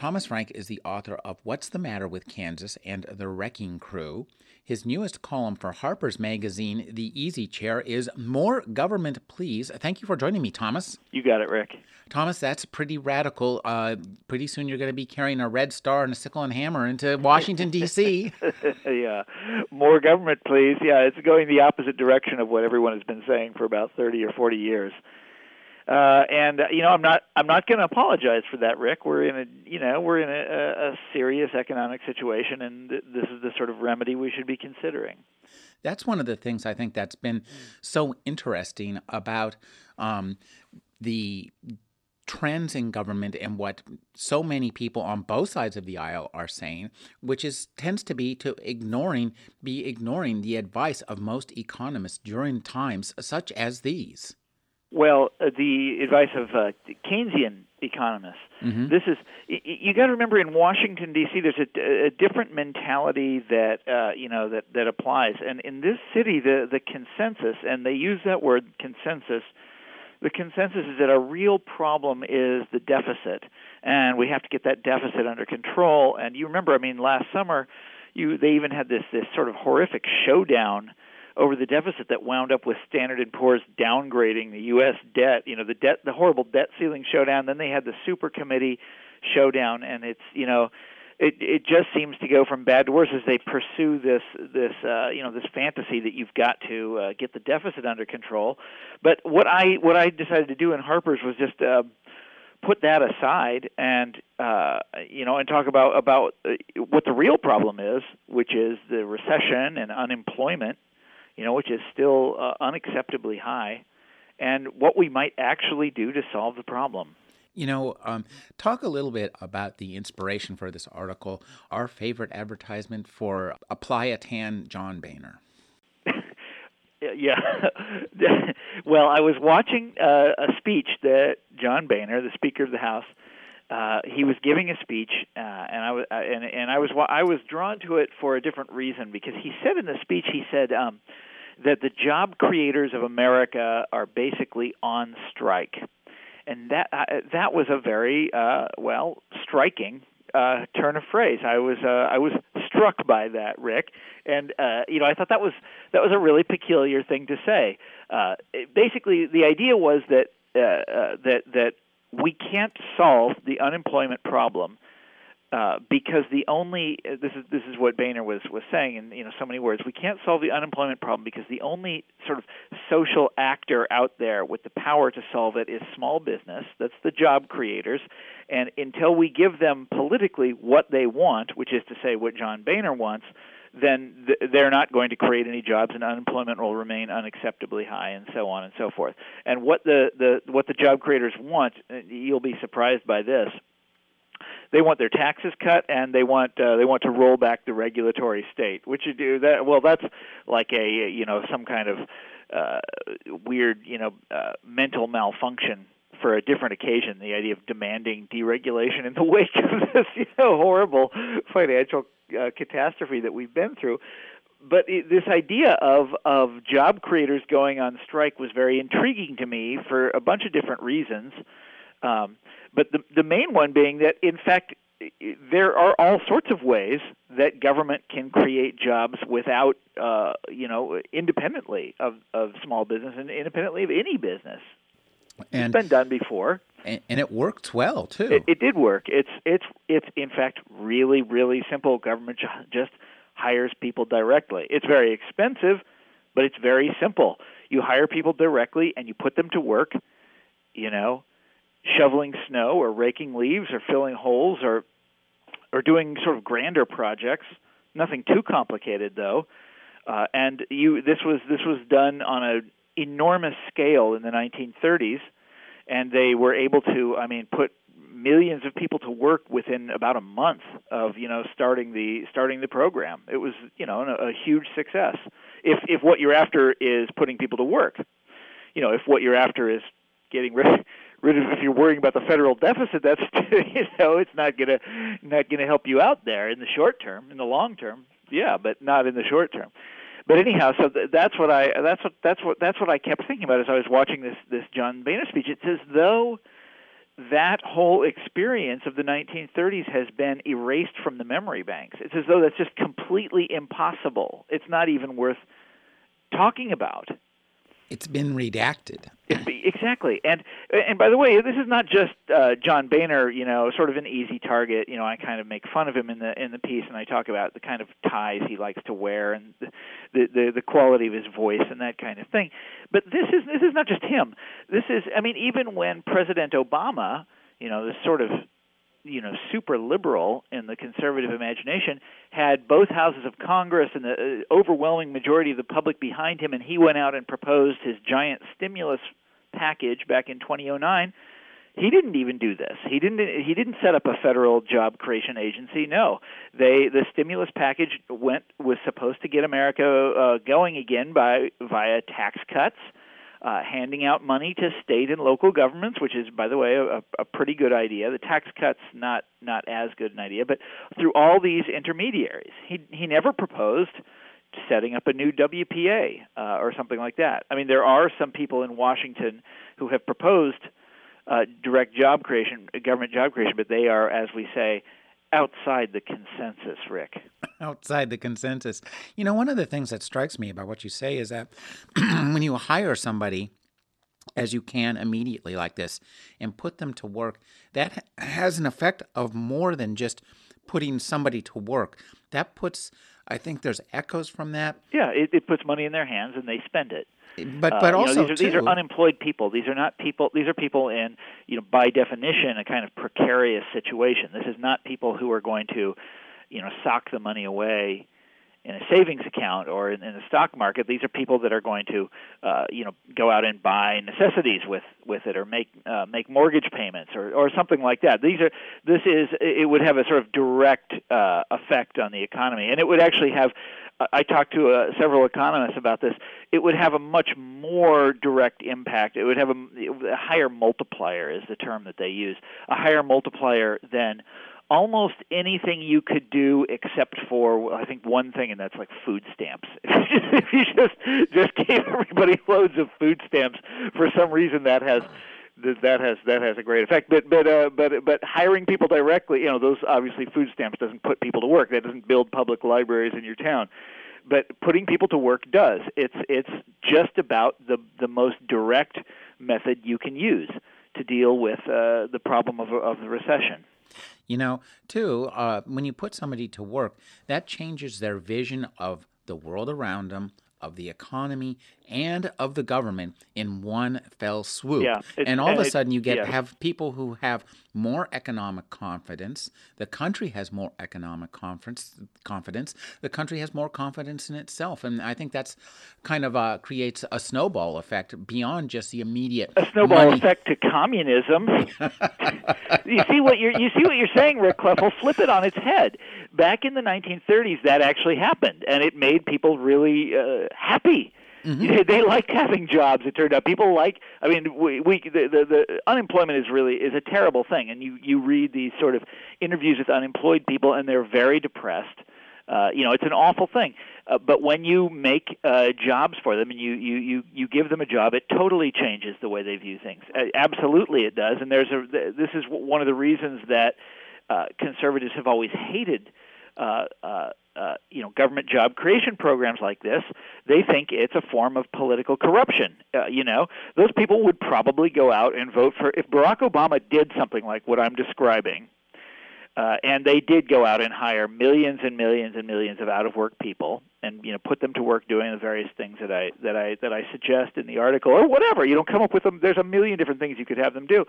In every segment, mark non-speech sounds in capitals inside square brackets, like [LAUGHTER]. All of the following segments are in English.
Thomas Frank is the author of What's the Matter with Kansas and the Wrecking Crew. His newest column for Harper's Magazine, The Easy Chair, is More Government Please. Thank you for joining me, Thomas. You got it, Rick. Thomas, that's pretty radical. Uh, pretty soon you're going to be carrying a red star and a sickle and hammer into Washington, D.C. [LAUGHS] yeah. More government, please. Yeah, it's going the opposite direction of what everyone has been saying for about 30 or 40 years. Uh, and uh, you know, I'm not I'm not going to apologize for that, Rick. We're in a you know we're in a, a serious economic situation, and th- this is the sort of remedy we should be considering. That's one of the things I think that's been so interesting about um, the trends in government and what so many people on both sides of the aisle are saying, which is tends to be to ignoring be ignoring the advice of most economists during times such as these. Well, uh, the advice of uh, Keynesian economists. Mm-hmm. This is you, you got to remember in Washington D.C. There's a, a different mentality that uh, you know that that applies, and in this city, the the consensus, and they use that word consensus. The consensus is that a real problem is the deficit, and we have to get that deficit under control. And you remember, I mean, last summer, you they even had this this sort of horrific showdown over the deficit that wound up with Standard and Poor's downgrading the U.S. debt. You know, the debt, the horrible debt ceiling showdown. Then they had the super committee showdown, and it's you know, it it just seems to go from bad to worse as they pursue this this uh, you know this fantasy that you've got to uh, get the deficit under control. But what I what I decided to do in Harper's was just. Uh, put that aside and uh, you know and talk about about uh, what the real problem is, which is the recession and unemployment you know, which is still uh, unacceptably high, and what we might actually do to solve the problem. You know, um, talk a little bit about the inspiration for this article. Our favorite advertisement for Apply a Tan John Boehner. [LAUGHS] yeah. [LAUGHS] well, I was watching uh, a speech that John Boehner, the Speaker of the House, uh, he was giving a speech, uh, and I was uh, and and I was I was drawn to it for a different reason because he said in the speech he said um, that the job creators of America are basically on strike, and that uh, that was a very uh, well striking uh, turn of phrase. I was uh, I was struck by that, Rick, and uh, you know I thought that was that was a really peculiar thing to say. Uh, it, basically, the idea was that uh, uh, that that we can't solve the unemployment problem uh, because the only uh, this is this is what Boehner was was saying in you know so many words. We can't solve the unemployment problem because the only sort of social actor out there with the power to solve it is small business. That's the job creators, and until we give them politically what they want, which is to say what John Boehner wants, then th- they're not going to create any jobs, and unemployment will remain unacceptably high, and so on and so forth. And what the the what the job creators want, uh, you'll be surprised by this. They want their taxes cut, and they want uh, they want to roll back the regulatory state. Which you do that? Well, that's like a you know some kind of uh, weird you know uh, mental malfunction for a different occasion, the idea of demanding deregulation in the [LAUGHS] wake of this you know, horrible financial uh, catastrophe that we've been through. But it, this idea of of job creators going on strike was very intriguing to me for a bunch of different reasons. Um, but the the main one being that in fact there are all sorts of ways that government can create jobs without, uh, you know, independently of, of small business and independently of any business. And, it's been done before, and, and it worked well too. It, it, did work. It's it's it's in fact really really simple. Government just hires people directly. It's very expensive, but it's very simple. You hire people directly and you put them to work. You know, shoveling snow or raking leaves or filling holes or or doing sort of grander projects. Nothing too complicated though. Uh, and you this was this was done on an enormous scale in the 1930s, and they were able to I mean put millions of people to work within about a month of you know starting the starting the program. It was you know a, a huge success. if if what you're after is putting people to work, you know, if what you're after is getting rid if you're worrying about the federal deficit, that's [LAUGHS] you know, it's not gonna not gonna help you out there in the short term. In the long term, yeah, but not in the short term. But anyhow, so th- that's what I that's what that's what that's what I kept thinking about as I was watching this this John Boehner speech. It's as though that whole experience of the 1930s has been erased from the memory banks. It's as though that's just completely impossible. It's not even worth talking about. It's been redacted. exactly, and and by the way, this is not just uh, John Boehner. You know, sort of an easy target. You know, I kind of make fun of him in the in the piece, and I talk about the kind of ties he likes to wear and the the the, the quality of his voice and that kind of thing. But this is this is not just him. This is, I mean, even when President Obama, you know, this sort of you know super liberal in the conservative imagination had both houses of congress and the uh, overwhelming majority of the public behind him and he went out and proposed his giant stimulus package back in 2009 he didn't even do this. He didn't he didn't set up a federal job creation agency no. They the stimulus package went was supposed to get america uh, going again by via tax cuts. uh, handing out money to state and local governments, which is, by the way, a, a pretty good idea. The tax cuts not not as good an idea, but through all these intermediaries, he he never proposed setting up a new WPA uh, or something like that. I mean, there are some people in Washington who have proposed uh, direct job creation, government job creation, but they are, as we say, outside the consensus, Rick. [LAUGHS] Outside the consensus. You know, one of the things that strikes me about what you say is that [CLEARS THROAT] when you hire somebody, as you can immediately like this, and put them to work, that has an effect of more than just putting somebody to work. That puts, I think there's echoes from that. Yeah, it, it puts money in their hands and they spend it. But but uh, also know, these, are, these are unemployed people. These are not people. These are people in you know by definition a kind of precarious situation. This is not people who are going to you know sock the money away in a savings account or in, in the stock market. These are people that are going to, uh, you know, go out and buy necessities with with it, or make uh, make mortgage payments, or or something like that. These are this is it would have a sort of direct uh, effect on the economy, and it would actually have. I talked to uh, several economists about this. It would have a much more direct impact. It would have a, a higher multiplier, is the term that they use, a higher multiplier than almost anything you could do except for I think one thing, and that's like food stamps. [LAUGHS] if you just just gave everybody [LAUGHS] loads of food stamps, for some reason that has that has that has a great effect. But but uh, but but hiring people directly, you know, those obviously food stamps doesn't put people to work. That doesn't build public libraries in your town. But putting people to work does. It's it's just about the the most direct method you can use to deal with uh, the problem of of the recession. You know, too, uh, when you put somebody to work, that changes their vision of the world around them, of the economy, and of the government in one fell swoop. Yeah, and all of a it, sudden, you get yeah. have people who have more economic confidence. The country has more economic confidence. Confidence. The country has more confidence in itself, and I think that's kind of uh, creates a snowball effect beyond just the immediate. A snowball money. effect to communism. [LAUGHS] you see what you're you see what you're saying, Rick Kleffel. Flip it on its head. Back in the 1930s, that actually happened, and it made people really uh, happy. Mm-hmm. [LAUGHS] They liked having jobs. It turned out people like. I mean, we, we the, the the unemployment is really is a terrible thing, and you you read these sort of interviews with unemployed people, and they're very depressed. Uh, you know, it's an awful thing. Uh, but when you make uh, jobs for them and you, you, you, you give them a job, it totally changes the way they view things. Uh, absolutely, it does. And there's a this is one of the reasons that uh, conservatives have always hated. Uh, uh, uh, you know, government job creation programs like this, they think it's a form of political corruption. Uh, you know, those people would probably go out and vote for if Barack Obama did something like what I'm describing. Uh, and they did go out and hire millions and millions and millions of out of work people and you know put them to work doing the various things that I that I that I suggest in the article or whatever you know come up with them there's a million different things you could have them do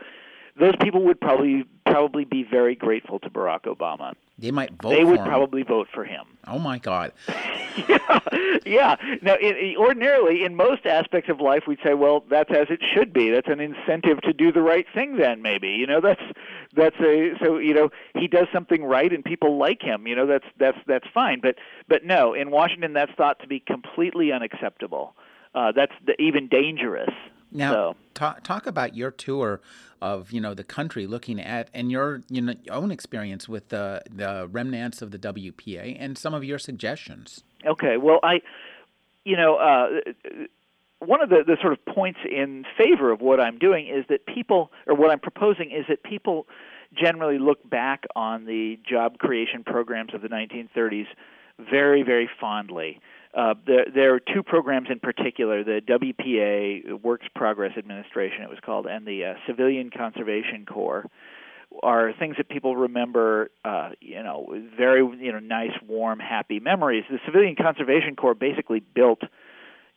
those people would probably probably be very grateful to Barack Obama They might vote. they for would him. probably vote for him Oh my God! [LAUGHS] yeah, yeah. Now, in, in- ordinarily, in most aspects of life, we'd say, "Well, that's as it should be. That's an incentive to do the right thing." Then, maybe, you know, that's that's a so you know he does something right and people like him. You know that's that's that's fine. But but no, in Washington that's thought to be completely unacceptable. Uh, that's the, even dangerous. Now, so. talk talk about your tour of you know the country, looking at and your you know own experience with the the remnants of the WPA and some of your suggestions. Okay, well, I, you know, uh, one of the, the sort of points in favor of what I'm doing is that people, or what I'm proposing is that people generally look back on the job creation programs of the 1930s very, very fondly. Uh, there, there are two programs in particular: the WPA, Works Progress Administration, it was called, and the uh, Civilian Conservation Corps are things that people remember, uh, you know, very you know nice, warm, happy memories. The Civilian Conservation Corps basically built,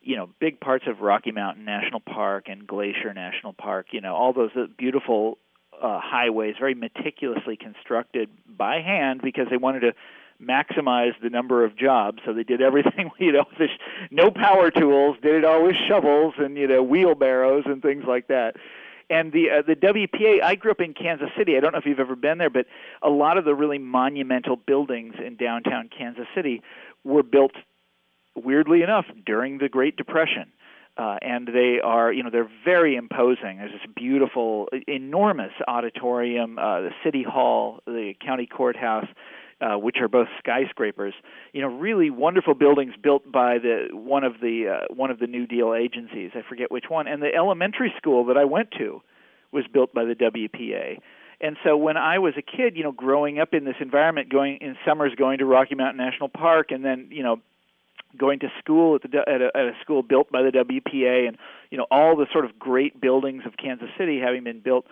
you know, big parts of Rocky Mountain National Park and Glacier National Park. You know, all those uh, beautiful uh, highways, very meticulously constructed by hand because they wanted to maximize the number of jobs. So they did everything, [LAUGHS] you know, with no power tools, did it all with shovels and you know wheelbarrows and things like that. And the uh, the WPA, I grew up in Kansas City. I don't know if you've ever been there, but a lot of the really monumental buildings in downtown Kansas City were built, weirdly enough, during the Great Depression. Uh, and they are, you know, they're very imposing. There's this beautiful, enormous auditorium, uh, the city hall, the county courthouse, uh, which are both skyscrapers. You know, really wonderful buildings built by the one of the uh, one of the New Deal agencies. I forget which one. And the elementary school that I went to was built by the WPA. And so when I was a kid, you know, growing up in this environment, going in summers, going to Rocky Mountain National Park, and then you know going to school at the at a, at a school built by the WPA, and you know all the sort of great buildings of Kansas City having been built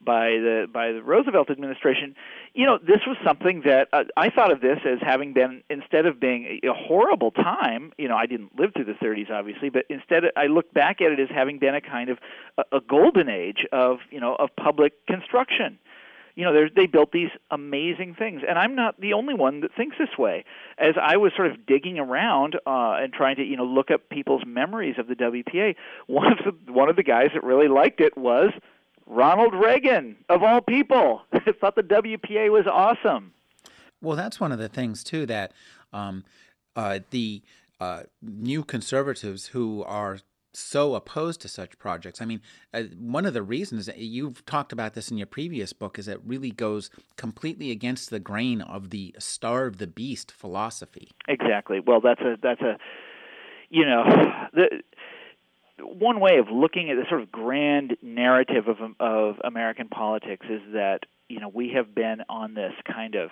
by the by the Roosevelt administration, you know, this was something that uh, I thought of this as having been instead of being a, horrible time. You know, I didn't live through the 30s, obviously, but instead I look back at it as having been a kind of a, a golden age of you know of public construction. You know, they built these amazing things, and I'm not the only one that thinks this way. As I was sort of digging around uh, and trying to, you know, look up people's memories of the WPA, one of the one of the guys that really liked it was Ronald Reagan, of all people, [LAUGHS] thought the WPA was awesome. Well, that's one of the things too that um, uh, the uh, new conservatives who are so opposed to such projects. I mean, uh, one of the reasons you've talked about this in your previous book is it really goes completely against the grain of the starve the beast philosophy. Exactly. Well, that's a that's a you know the one way of looking at the sort of grand narrative of of American politics is that you know we have been on this kind of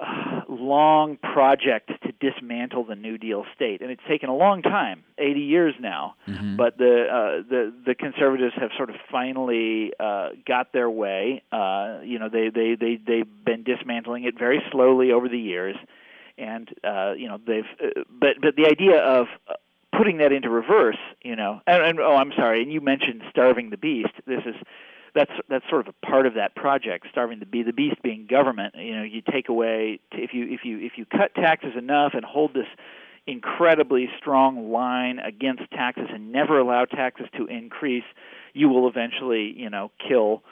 uh, long project to dismantle the New Deal state, and it's taken a long time, 80 years now. Mm-hmm. But the uh, the the conservatives have sort of finally uh, got their way. Uh, you know, they they they they've been dismantling it very slowly over the years, and uh, you know they've. Uh, but but the idea of putting that into reverse, you know, and, and oh, I'm sorry, and you mentioned starving the beast. This is that's that's sort of a part of that project, starving the beast. The beast being government. You know, you take away if you if you if you cut taxes enough and hold this incredibly strong line against taxes and never allow taxes to increase, you will eventually, you know, kill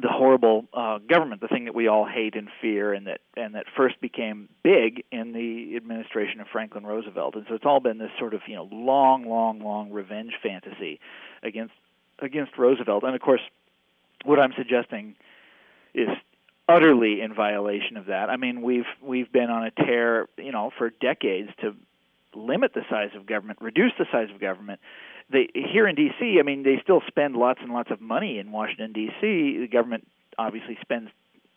the horrible uh, government, the thing that we all hate and fear, and that and that first became big in the administration of Franklin Roosevelt. And so it's all been this sort of you know long, long, long revenge fantasy against against Roosevelt. And of course, what I'm suggesting is utterly in violation of that. I mean, we've we've been on a tear, you know, for decades to limit the size of government, reduce the size of government they here in D.C. I mean, they still spend lots and lots of money in Washington D.C. The government obviously spends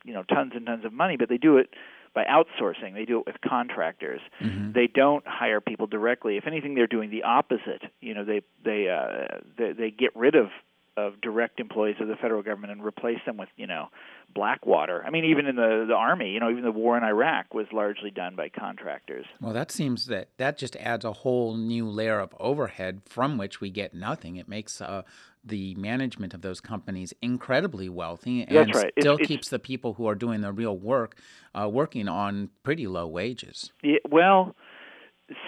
you know tons and tons of money, but they do it by outsourcing. They do it with contractors. Mm-hmm. They don't hire people directly. If anything, they're doing the opposite. You know, they they uh, they, they get rid of of direct employees of the federal government and replace them with you know Blackwater. I mean, even in the the army, you know, even the war in Iraq was largely done by contractors. Well, that seems that that just adds a whole new layer of overhead from which we get nothing. It makes uh, the management of those companies incredibly wealthy and right. still it's, keeps the people who are doing the real work uh, working on pretty low wages. Yeah, well,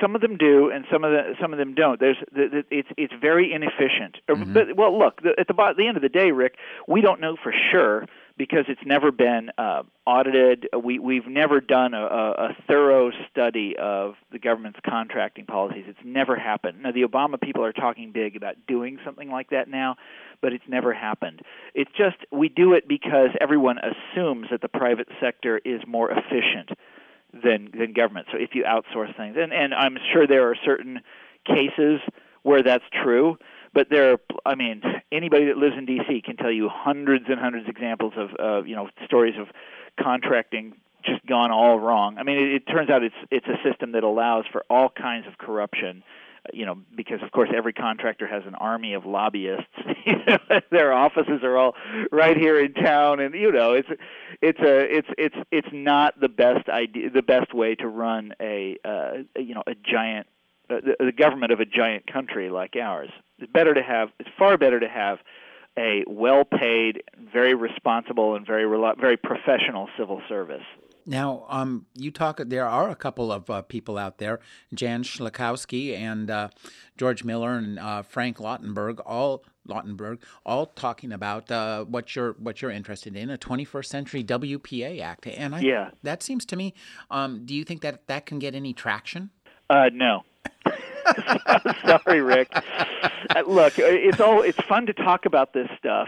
some of them do, and some of the some of them don't. There's the, the, it's it's very inefficient. Mm-hmm. But well, look, the, at the at the end of the day, Rick, we don't know for sure because it's never been uh, audited. We we've never done a, a thorough study of the government's contracting policies. It's never happened. Now the Obama people are talking big about doing something like that now, but it's never happened. It's just we do it because everyone assumes that the private sector is more efficient than than government. So if you outsource things, and and I'm sure there are certain cases where that's true, but there are, I mean, anybody that lives in D.C. can tell you hundreds and hundreds of examples of, uh, you know, stories of contracting just gone all wrong. I mean, it, it turns out it's it's a system that allows for all kinds of corruption. You know, because of course every contractor has an army of lobbyists. [LAUGHS] [LAUGHS] Their offices are all right here in town, and you know, it's it's a it's it's it's not the best idea, the best way to run a uh, you know a giant uh, the, the government of a giant country like ours. It's better to have. It's far better to have a well-paid, very responsible, and very very professional civil service. Now, um, you talk. There are a couple of uh, people out there, Jan Schakowsky and uh, George Miller and uh, Frank Lautenberg, all Lautenberg, all talking about uh, what you're what you're interested in, a 21st Century WPA Act. And I, yeah, that seems to me. Um, do you think that that can get any traction? Uh, no. [LAUGHS] Sorry, Rick. Uh, look, it's all it's fun to talk about this stuff,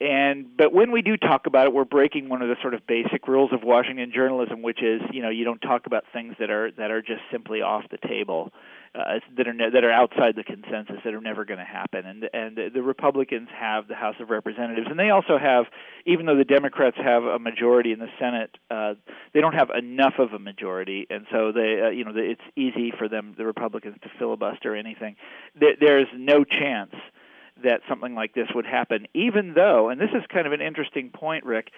and but when we do talk about it, we're breaking one of the sort of basic rules of Washington journalism, which is you know you don't talk about things that are that are just simply off the table uh, that are ne- that are outside the consensus that are never going to happen. And and the, Republicans have the House of Representatives, and they also have, even though the Democrats have a majority in the Senate, uh, they don't have enough of a majority, and so they uh, you know it's easy for them, the Republicans, to filibuster anything. There, there's no chance that something like this would happen, even though, and this is kind of an interesting point, Rick.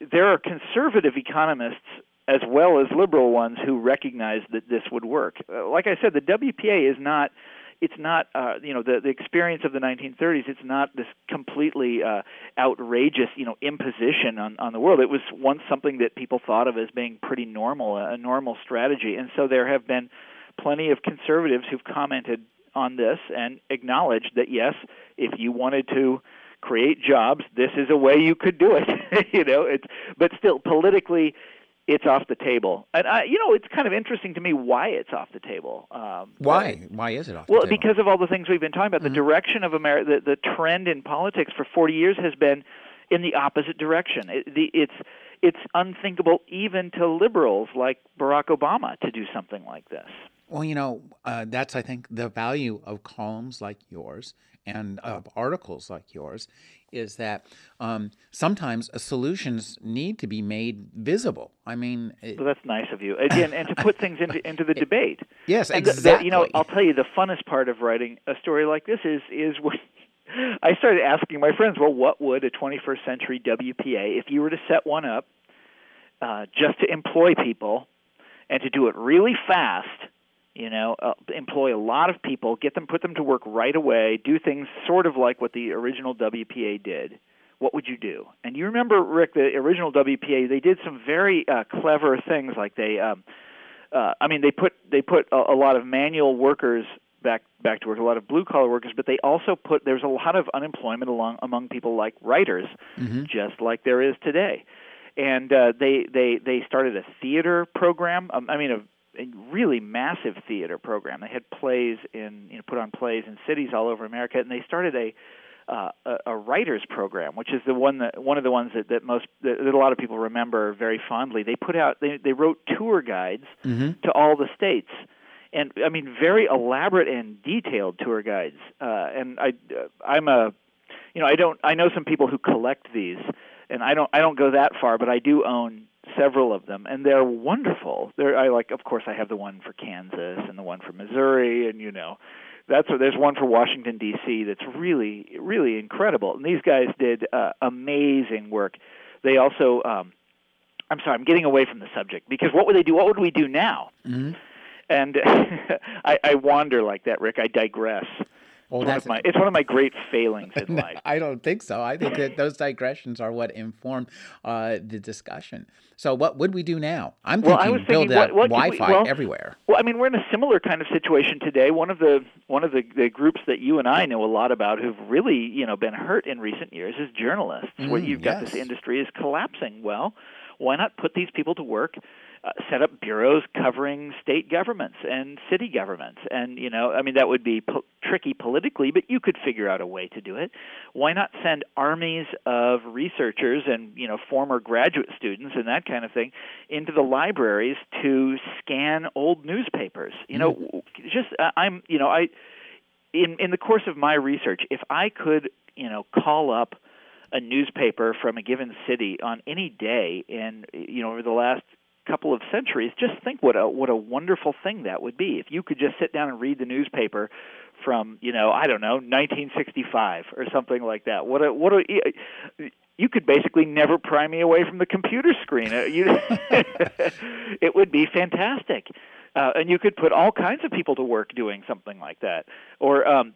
There are conservative economists as well as liberal ones who recognize that this would work. Uh, like I said, the WPA is not it's not uh, you know the the experience of the 1930s. It's not this completely uh, outrageous you know imposition on on the world. It was once something that people thought of as being pretty normal, a normal strategy, and so there have been plenty of conservatives who've commented on this and acknowledged that yes, if you wanted to create jobs, this is a way you could do it. [LAUGHS] you know, it's but still politically it's off the table. And I, you know, it's kind of interesting to me why it's off the table. Um, why? Why is it off? Well because of all the things we've been talking about. Mm-hmm. The direction of America, the, the trend in politics for 40 years has been in the opposite direction. It, the, it's it's unthinkable even to liberals like Barack Obama to do something like this. Well, you know, uh, that's I think the value of columns like yours and of articles like yours is that um, sometimes solutions need to be made visible. I mean, it, well, that's nice of you. Again, and to put things into into the [LAUGHS] debate. Yes, and exactly. The, the, you know, I'll tell you the funnest part of writing a story like this is is when [LAUGHS] I started asking my friends, well, what would a 21st century WPA, if you were to set one up, uh, just to employ people and to do it really fast? You know uh, employ a lot of people get them put them to work right away do things sort of like what the original WPA did what would you do and you remember Rick the original WPA they did some very uh, clever things like they um uh, I mean they put they put a, a lot of manual workers back back to work a lot of blue collar workers but they also put there's a lot of unemployment along among people like writers mm-hmm. just like there is today and uh, they they they started a theater program. Um, I mean, a really massive theater program. They had plays in you know put on plays in cities all over America, and they started a uh, a, a writers program, which is the one that one of the ones that, that most that, that a lot of people remember very fondly. They put out they they wrote tour guides mm-hmm. to all the states, and I mean very elaborate and detailed tour guides. Uh, and I uh, I'm a you know I don't I know some people who collect these, and I don't I don't go that far, but I do own several of them, and they're wonderful. They're I like, of course, I have the one for Kansas and the one for Missouri, and you know, that's there's one for Washington D.C. that's really really incredible. And these guys did uh, amazing work. They also, um, I'm sorry, I'm getting away from the subject because what would they do? What would we do now? Mm-hmm. And [LAUGHS] I, I wander like that, Rick. I digress. Well, that's one my, it's one of my great failings in [LAUGHS] life. I don't think so. I think that [LAUGHS] those digressions are what inform uh, the discussion. So, what would we do now? I'm thinking, well, I was thinking build what, what Wi-Fi we, well, everywhere. Well, I mean, we're in a similar kind of situation today. One of the one of the, the groups that you and I know a lot about, who've really you know been hurt in recent years, is journalists. Mm, where you've got this industry is collapsing. Well, why not put these people to work? Uh, set up bureaus covering state governments and city governments. And, you know, I mean, that would be po- tricky politically, but you could figure out a way to do it. Why not send armies of researchers and, you know, former graduate students and that kind of thing into the libraries to scan old newspapers? You know, mm. just, uh, I'm, you know, I, in, in the course of my research, if I could, you know, call up a newspaper from a given city on any day in you know over the last couple of centuries, just think what a what a wonderful thing that would be if you could just sit down and read the newspaper from you know I don't know 1965 or something like that. What a what a you could basically never pry me away from the computer screen. Uh, you, [LAUGHS] it would be fantastic. Uh, and you could put all kinds of people to work doing something like that. Or um,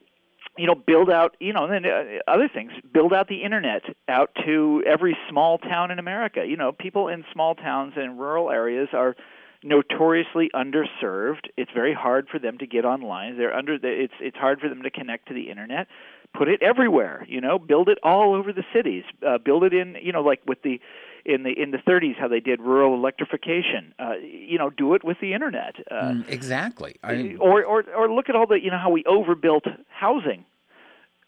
you know, build out, you know, and then uh, other things, build out the internet out to every small town in America. You know, people in small towns and rural areas are notoriously underserved. It's very hard for them to get online. They're under the, it's it's hard for them to connect to the internet. Put it everywhere, you know, build it all over the cities. Uh, build it in, you know, like with the in the in the 30s how they did rural electrification. Uh, you know, do it with the internet. Uh, mm, exactly. I... Or or or look at all the you know how we overbuilt housing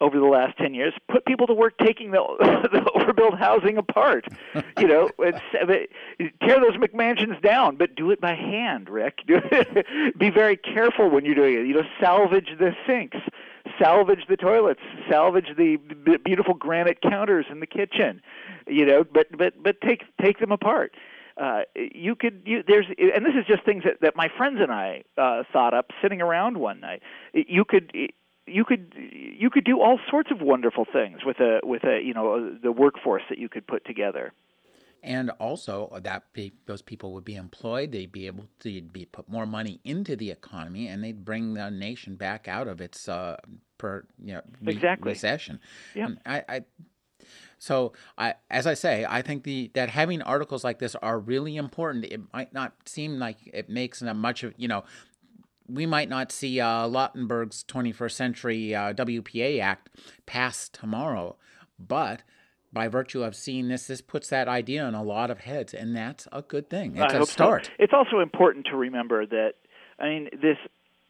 over the last 10 years put people to work taking the, [LAUGHS] the overbuilt housing apart you know [LAUGHS] tear those mcmansions down but do it by hand rick [LAUGHS] be very careful when you're doing it you know salvage the sinks salvage the toilets salvage the beautiful granite counters in the kitchen you know but but but take take them apart uh, you could you, there's and this is just things that, that my friends and I uh, thought up sitting around one night. You could you could you could do all sorts of wonderful things with a with a you know the workforce that you could put together. And also that be, those people would be employed. They'd be able to be put more money into the economy, and they'd bring the nation back out of its uh, per you know re- exactly. recession. Yeah. I, I so, I, as I say, I think the that having articles like this are really important. It might not seem like it makes much of you know. We might not see uh, Lautenberg's 21st Century uh, WPA Act pass tomorrow, but by virtue of seeing this, this puts that idea in a lot of heads, and that's a good thing. It's I a start. So. It's also important to remember that, I mean, this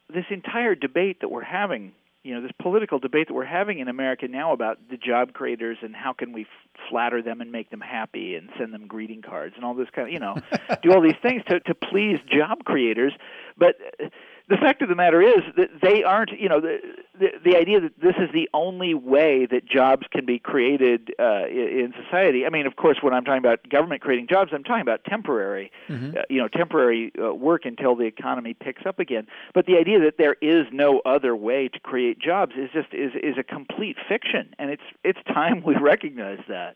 this entire debate that we're having you know this political debate that we're having in America now about the job creators and how can we f- flatter them and make them happy and send them greeting cards and all this kind of you know [LAUGHS] do all these things to to please job creators. But uh, the fact of the matter is that they aren't you know the the, the idea that this is the only way that jobs can be created uh, in society. I mean of course when i'm talking about government creating jobs i'm talking about temporary mm-hmm. uh, you know temporary uh, work until the economy picks up again. But the idea that there is no other way to create jobs is just is is a complete fiction. And it's it's time we [LAUGHS] recognize that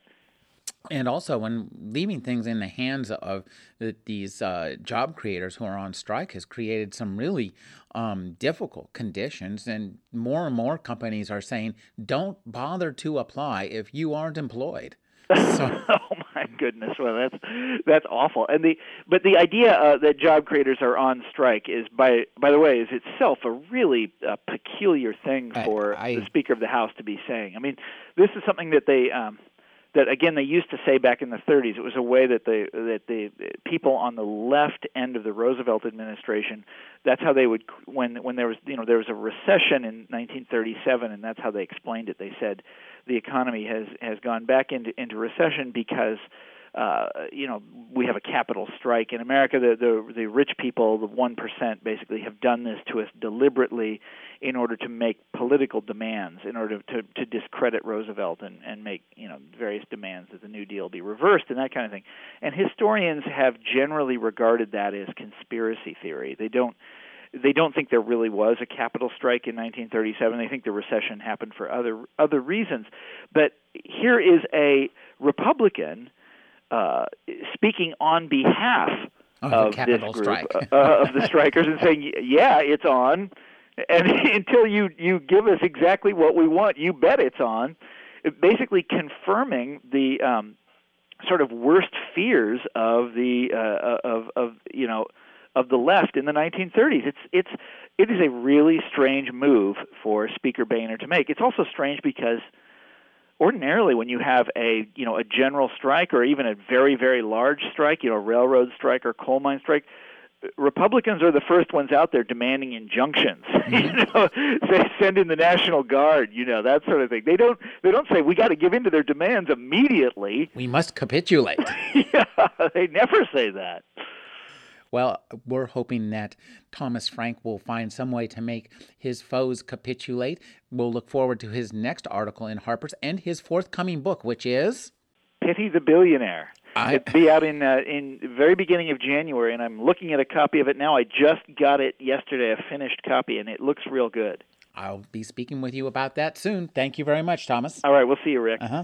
and also when leaving things in the hands of the, these uh, job creators who are on strike has created some really um, difficult conditions. And more and more companies are saying don't bother to apply if you aren't employed. [LAUGHS] So. oh my goodness. Well that's that's awful. And the but the idea uh, that job creators are on strike is by by the way is itself a really uh, peculiar thing for I, I, the speaker of the house to be saying. I mean this is something that they um, that again they used to say back in the 30s. It was a way that the that the people on the left end of the Roosevelt administration. That's how they would when when there was you know there was a recession in 1937, and that's how they explained it. They said the economy has has gone back into into recession because uh, you know, we have a capital strike in America. The the, the rich people, the one percent, basically have done this to us deliberately in order to make political demands, in order to to discredit Roosevelt and and make you know various demands that the New Deal be reversed and that kind of thing. And historians have generally regarded that as conspiracy theory. They don't they don't think there really was a capital strike in 1937. They think the recession happened for other other reasons. But here is a Republican uh, speaking on behalf of, of this group strike. uh, of the strikers and saying, "Yeah, it's on." and [LAUGHS] until you you give us exactly what we want, you bet it's on. Basically, confirming the um, sort of worst fears of the uh, of of you know of the left in the 1930s. It's it's it is a really strange move for Speaker Boehner to make. It's also strange because ordinarily when you have a you know a general strike or even a very very large strike, you know, railroad strike or coal mine strike, Republicans are the first ones out there demanding injunctions. [LAUGHS] Mm-hmm. you know, say send in the National Guard, you know, that sort of thing. They don't they don't say we got to give in to their demands immediately. We must capitulate. [LAUGHS] yeah, they never say that. Well, we're hoping that Thomas Frank will find some way to make his foes capitulate. We'll look forward to his next article in Harper's and his forthcoming book, which is Pity the Billionaire. I... It'll be out in uh, in very beginning of January, and I'm looking at a copy of it now. I just got it yesterday, a finished copy, and it looks real good. I'll be speaking with you about that soon. Thank you very much, Thomas. All right, we'll see you, Rick. Uh huh.